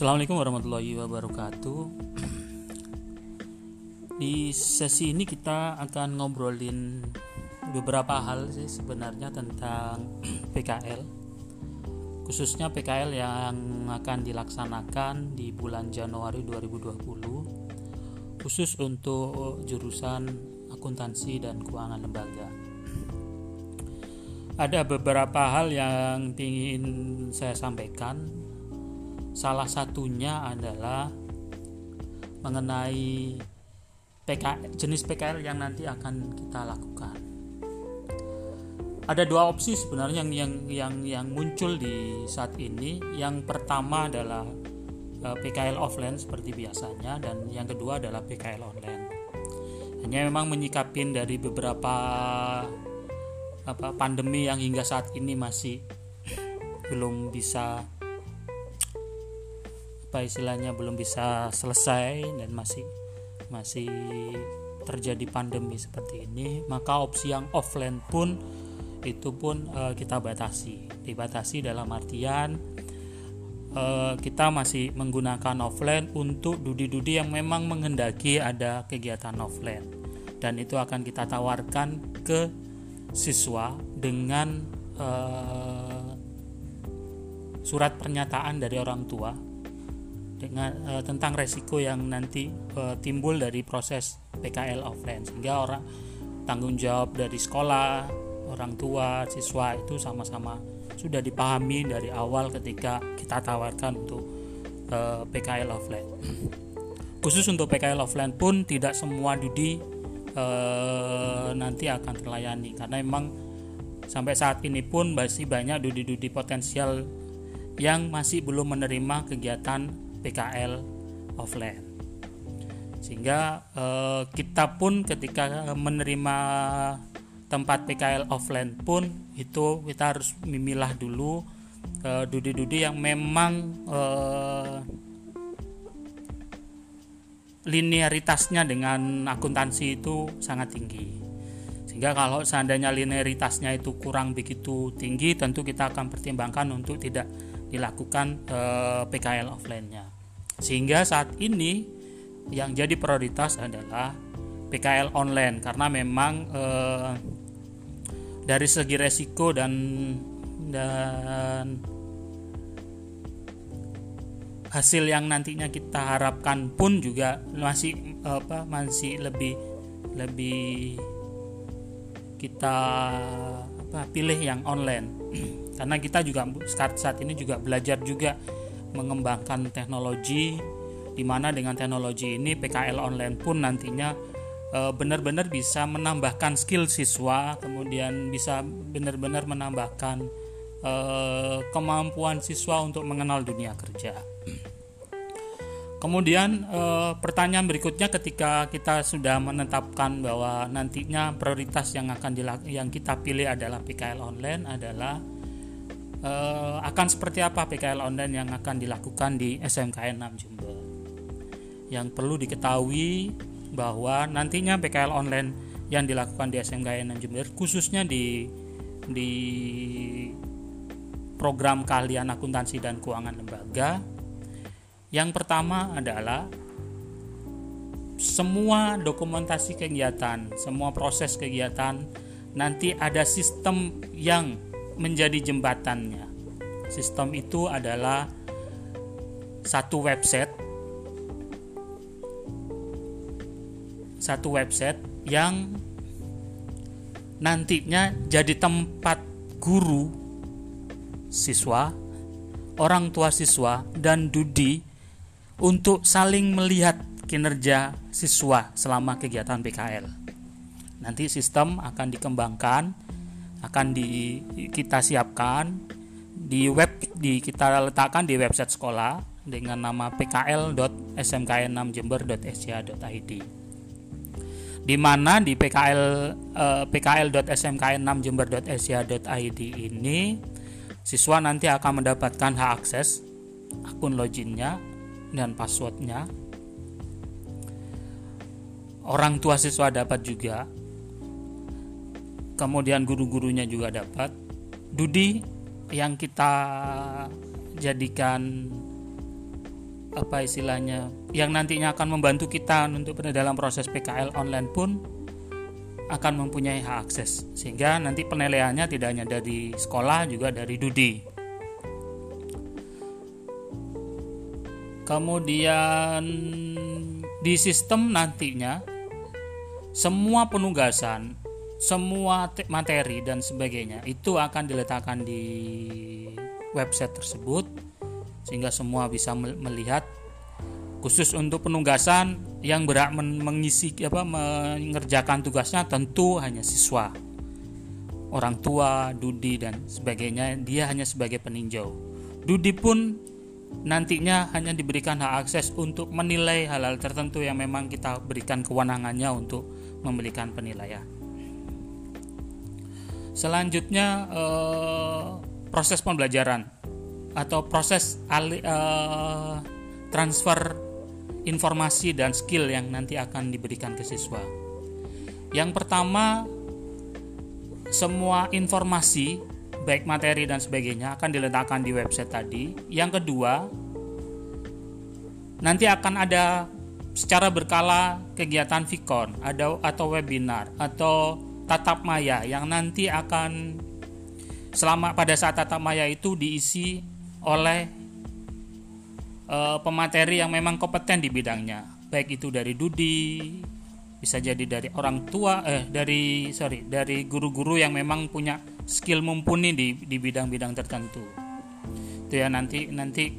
Assalamualaikum warahmatullahi wabarakatuh. Di sesi ini kita akan ngobrolin beberapa hal sih sebenarnya tentang PKL. Khususnya PKL yang akan dilaksanakan di bulan Januari 2020 khusus untuk jurusan akuntansi dan keuangan lembaga. Ada beberapa hal yang ingin saya sampaikan. Salah satunya adalah mengenai PK, jenis PKL yang nanti akan kita lakukan. Ada dua opsi sebenarnya yang yang yang, yang muncul di saat ini. Yang pertama adalah eh, PKL offline seperti biasanya dan yang kedua adalah PKL online. Hanya memang menyikapin dari beberapa apa pandemi yang hingga saat ini masih belum bisa apa istilahnya belum bisa selesai dan masih masih terjadi pandemi seperti ini maka opsi yang offline pun itu pun e, kita batasi. Dibatasi dalam artian e, kita masih menggunakan offline untuk dudi-dudi yang memang menghendaki ada kegiatan offline. Dan itu akan kita tawarkan ke siswa dengan uh, surat pernyataan dari orang tua dengan uh, tentang resiko yang nanti uh, timbul dari proses PKL offline. Sehingga orang tanggung jawab dari sekolah orang tua siswa itu sama-sama sudah dipahami dari awal ketika kita tawarkan untuk uh, PKL offline. Khusus untuk PKL offline pun tidak semua dudi eh, nanti akan terlayani. Karena memang sampai saat ini pun masih banyak dudi-dudi potensial yang masih belum menerima kegiatan PKL offline. Sehingga eh, kita pun ketika menerima tempat PKL offline pun itu kita harus memilah dulu eh, dudi-dudi yang memang eh, linearitasnya dengan akuntansi itu sangat tinggi. Sehingga kalau seandainya linearitasnya itu kurang begitu tinggi tentu kita akan pertimbangkan untuk tidak dilakukan e, eh, PKL offline-nya. Sehingga saat ini yang jadi prioritas adalah PKL online karena memang e, dari segi resiko dan dan hasil yang nantinya kita harapkan pun juga masih apa masih lebih lebih kita apa pilih yang online karena kita juga saat saat ini juga belajar juga mengembangkan teknologi di mana dengan teknologi ini PKL online pun nantinya e, benar-benar bisa menambahkan skill siswa kemudian bisa benar-benar menambahkan e, kemampuan siswa untuk mengenal dunia kerja. Kemudian e, pertanyaan berikutnya ketika kita sudah menetapkan bahwa nantinya prioritas yang akan yang kita pilih adalah PKL online adalah e, akan seperti apa PKL online yang akan dilakukan di SMKN 6 Jember. Yang perlu diketahui bahwa nantinya PKL online yang dilakukan di SMKN 6 Jember khususnya di di program keahlian akuntansi dan keuangan lembaga yang pertama adalah semua dokumentasi kegiatan, semua proses kegiatan nanti ada sistem yang menjadi jembatannya. Sistem itu adalah satu website satu website yang nantinya jadi tempat guru siswa, orang tua siswa dan Dudi untuk saling melihat kinerja siswa selama kegiatan PKL. Nanti sistem akan dikembangkan, akan di kita siapkan di web di kita letakkan di website sekolah dengan nama pkl.smkn6jember.sca.id. Di mana di pkl eh, pkl.smkn6jember.sca.id ini siswa nanti akan mendapatkan hak akses akun loginnya dan passwordnya orang tua siswa dapat juga kemudian guru-gurunya juga dapat Dudi yang kita jadikan apa istilahnya yang nantinya akan membantu kita untuk dalam proses PKL online pun akan mempunyai hak akses sehingga nanti penilaiannya tidak hanya dari sekolah juga dari Dudi. Kemudian di sistem nantinya semua penugasan, semua materi dan sebagainya itu akan diletakkan di website tersebut sehingga semua bisa melihat. Khusus untuk penugasan yang berat mengisi apa mengerjakan tugasnya tentu hanya siswa orang tua Dudi dan sebagainya dia hanya sebagai peninjau. Dudi pun nantinya hanya diberikan hak akses untuk menilai hal-hal tertentu yang memang kita berikan kewenangannya untuk memberikan penilaian selanjutnya eh, proses pembelajaran atau proses alih, eh, transfer informasi dan skill yang nanti akan diberikan ke siswa. Yang pertama, semua informasi baik materi dan sebagainya akan diletakkan di website tadi. Yang kedua, nanti akan ada secara berkala kegiatan Vicon ada atau webinar atau tatap maya yang nanti akan selama pada saat tatap maya itu diisi oleh uh, pemateri yang memang kompeten di bidangnya. Baik itu dari Dudi bisa jadi dari orang tua eh dari sorry dari guru-guru yang memang punya skill mumpuni di di bidang-bidang tertentu. Itu ya nanti nanti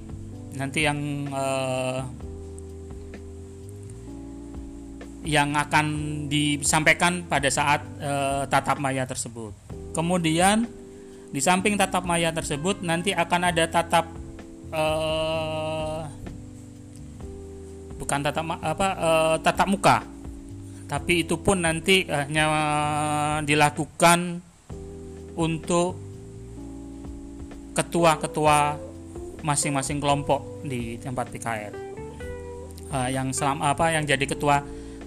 nanti yang uh, yang akan disampaikan pada saat uh, tatap maya tersebut. Kemudian di samping tatap maya tersebut nanti akan ada tatap uh, bukan tatap apa uh, tatap muka. Tapi itu pun nanti hanya dilakukan untuk ketua-ketua masing-masing kelompok di tempat PKL yang selama apa yang jadi ketua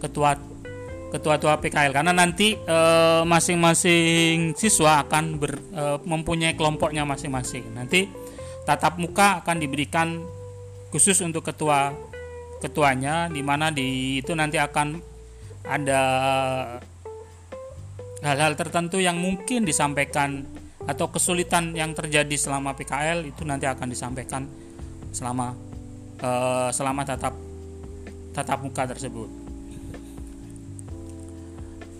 ketua ketua-ketua PKL karena nanti masing-masing siswa akan ber, mempunyai kelompoknya masing-masing nanti tatap muka akan diberikan khusus untuk ketua ketuanya di mana di itu nanti akan ada hal-hal tertentu yang mungkin disampaikan atau kesulitan yang terjadi selama PKL itu nanti akan disampaikan selama uh, selama tatap tatap muka tersebut.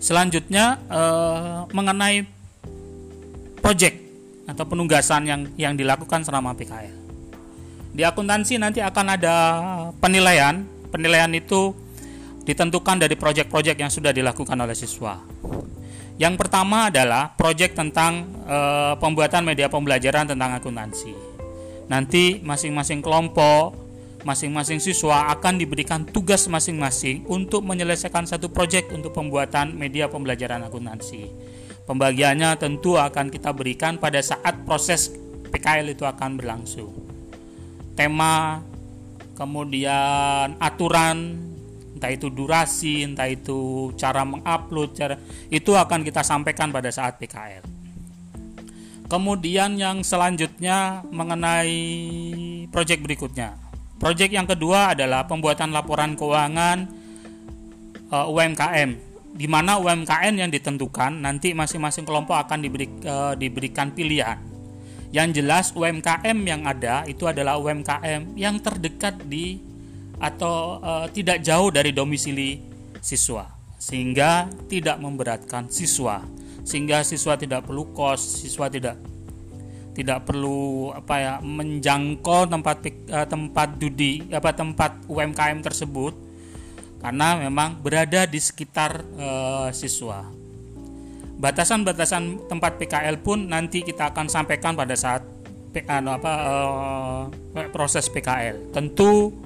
Selanjutnya uh, mengenai project atau penugasan yang yang dilakukan selama PKL. Di akuntansi nanti akan ada penilaian. Penilaian itu ditentukan dari proyek-proyek yang sudah dilakukan oleh siswa. Yang pertama adalah proyek tentang e, pembuatan media pembelajaran tentang akuntansi. Nanti masing-masing kelompok, masing-masing siswa akan diberikan tugas masing-masing untuk menyelesaikan satu proyek untuk pembuatan media pembelajaran akuntansi Pembagiannya tentu akan kita berikan pada saat proses PKL itu akan berlangsung. Tema, kemudian aturan, entah itu durasi, entah itu cara mengupload, cara itu akan kita sampaikan pada saat PKL. Kemudian yang selanjutnya mengenai proyek berikutnya. Proyek yang kedua adalah pembuatan laporan keuangan uh, UMKM di mana UMKM yang ditentukan nanti masing-masing kelompok akan diberi, e, diberikan pilihan. Yang jelas UMKM yang ada itu adalah UMKM yang terdekat di atau e, tidak jauh dari domisili siswa sehingga tidak memberatkan siswa sehingga siswa tidak perlu kos siswa tidak tidak perlu apa ya menjangkau tempat tempat dudi apa tempat UMKM tersebut karena memang berada di sekitar e, siswa. Batasan-batasan tempat PKL pun nanti kita akan sampaikan pada saat anu, apa, e, proses PKL. Tentu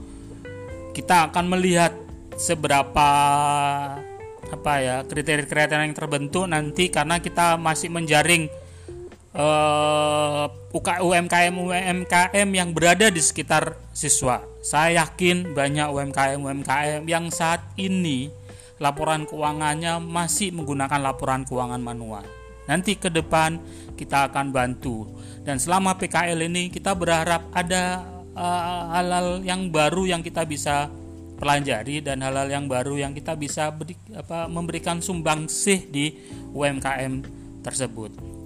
kita akan melihat seberapa apa ya kriteria-kriteria yang terbentuk nanti karena kita masih menjaring uh, UMKM UMKM yang berada di sekitar siswa. Saya yakin banyak UMKM UMKM yang saat ini laporan keuangannya masih menggunakan laporan keuangan manual. Nanti ke depan kita akan bantu dan selama PKL ini kita berharap ada hal-hal yang baru yang kita bisa pelajari dan hal-hal yang baru yang kita bisa beri, apa, memberikan sumbangsih di UMKM tersebut.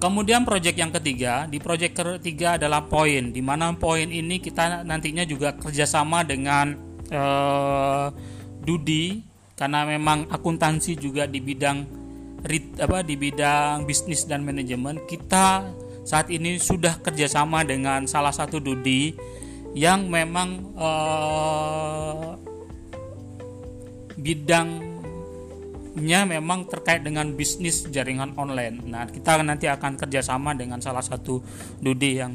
Kemudian proyek yang ketiga, di proyek ketiga adalah poin, di mana poin ini kita nantinya juga kerjasama dengan eh, Dudi, karena memang akuntansi juga di bidang apa di bidang bisnis dan manajemen. Kita saat ini sudah kerjasama dengan salah satu Dudi yang memang eh, bidangnya memang terkait dengan bisnis jaringan online. Nah, kita nanti akan kerjasama dengan salah satu Dudi yang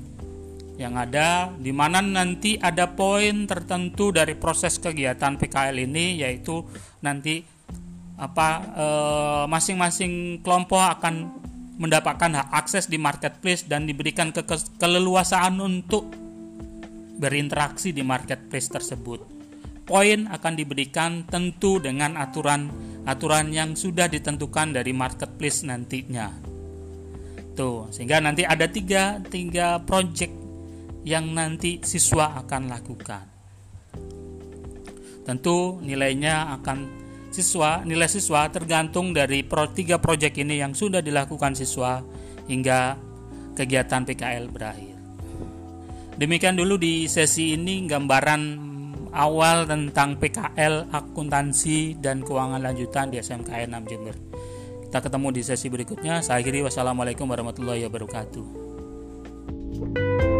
yang ada di mana nanti ada poin tertentu dari proses kegiatan PKL ini yaitu nanti apa eh, masing-masing kelompok akan mendapatkan hak akses di marketplace dan diberikan ke keleluasaan untuk berinteraksi di marketplace tersebut. Poin akan diberikan tentu dengan aturan-aturan yang sudah ditentukan dari marketplace nantinya. Tuh, sehingga nanti ada tiga, tiga project yang nanti siswa akan lakukan. Tentu nilainya akan siswa, nilai siswa tergantung dari pro, tiga proyek ini yang sudah dilakukan siswa hingga kegiatan PKL berakhir. Demikian dulu di sesi ini gambaran awal tentang PKL, akuntansi, dan keuangan lanjutan di SMKN 6 Jember. Kita ketemu di sesi berikutnya. Saya akhiri wassalamualaikum warahmatullahi wabarakatuh.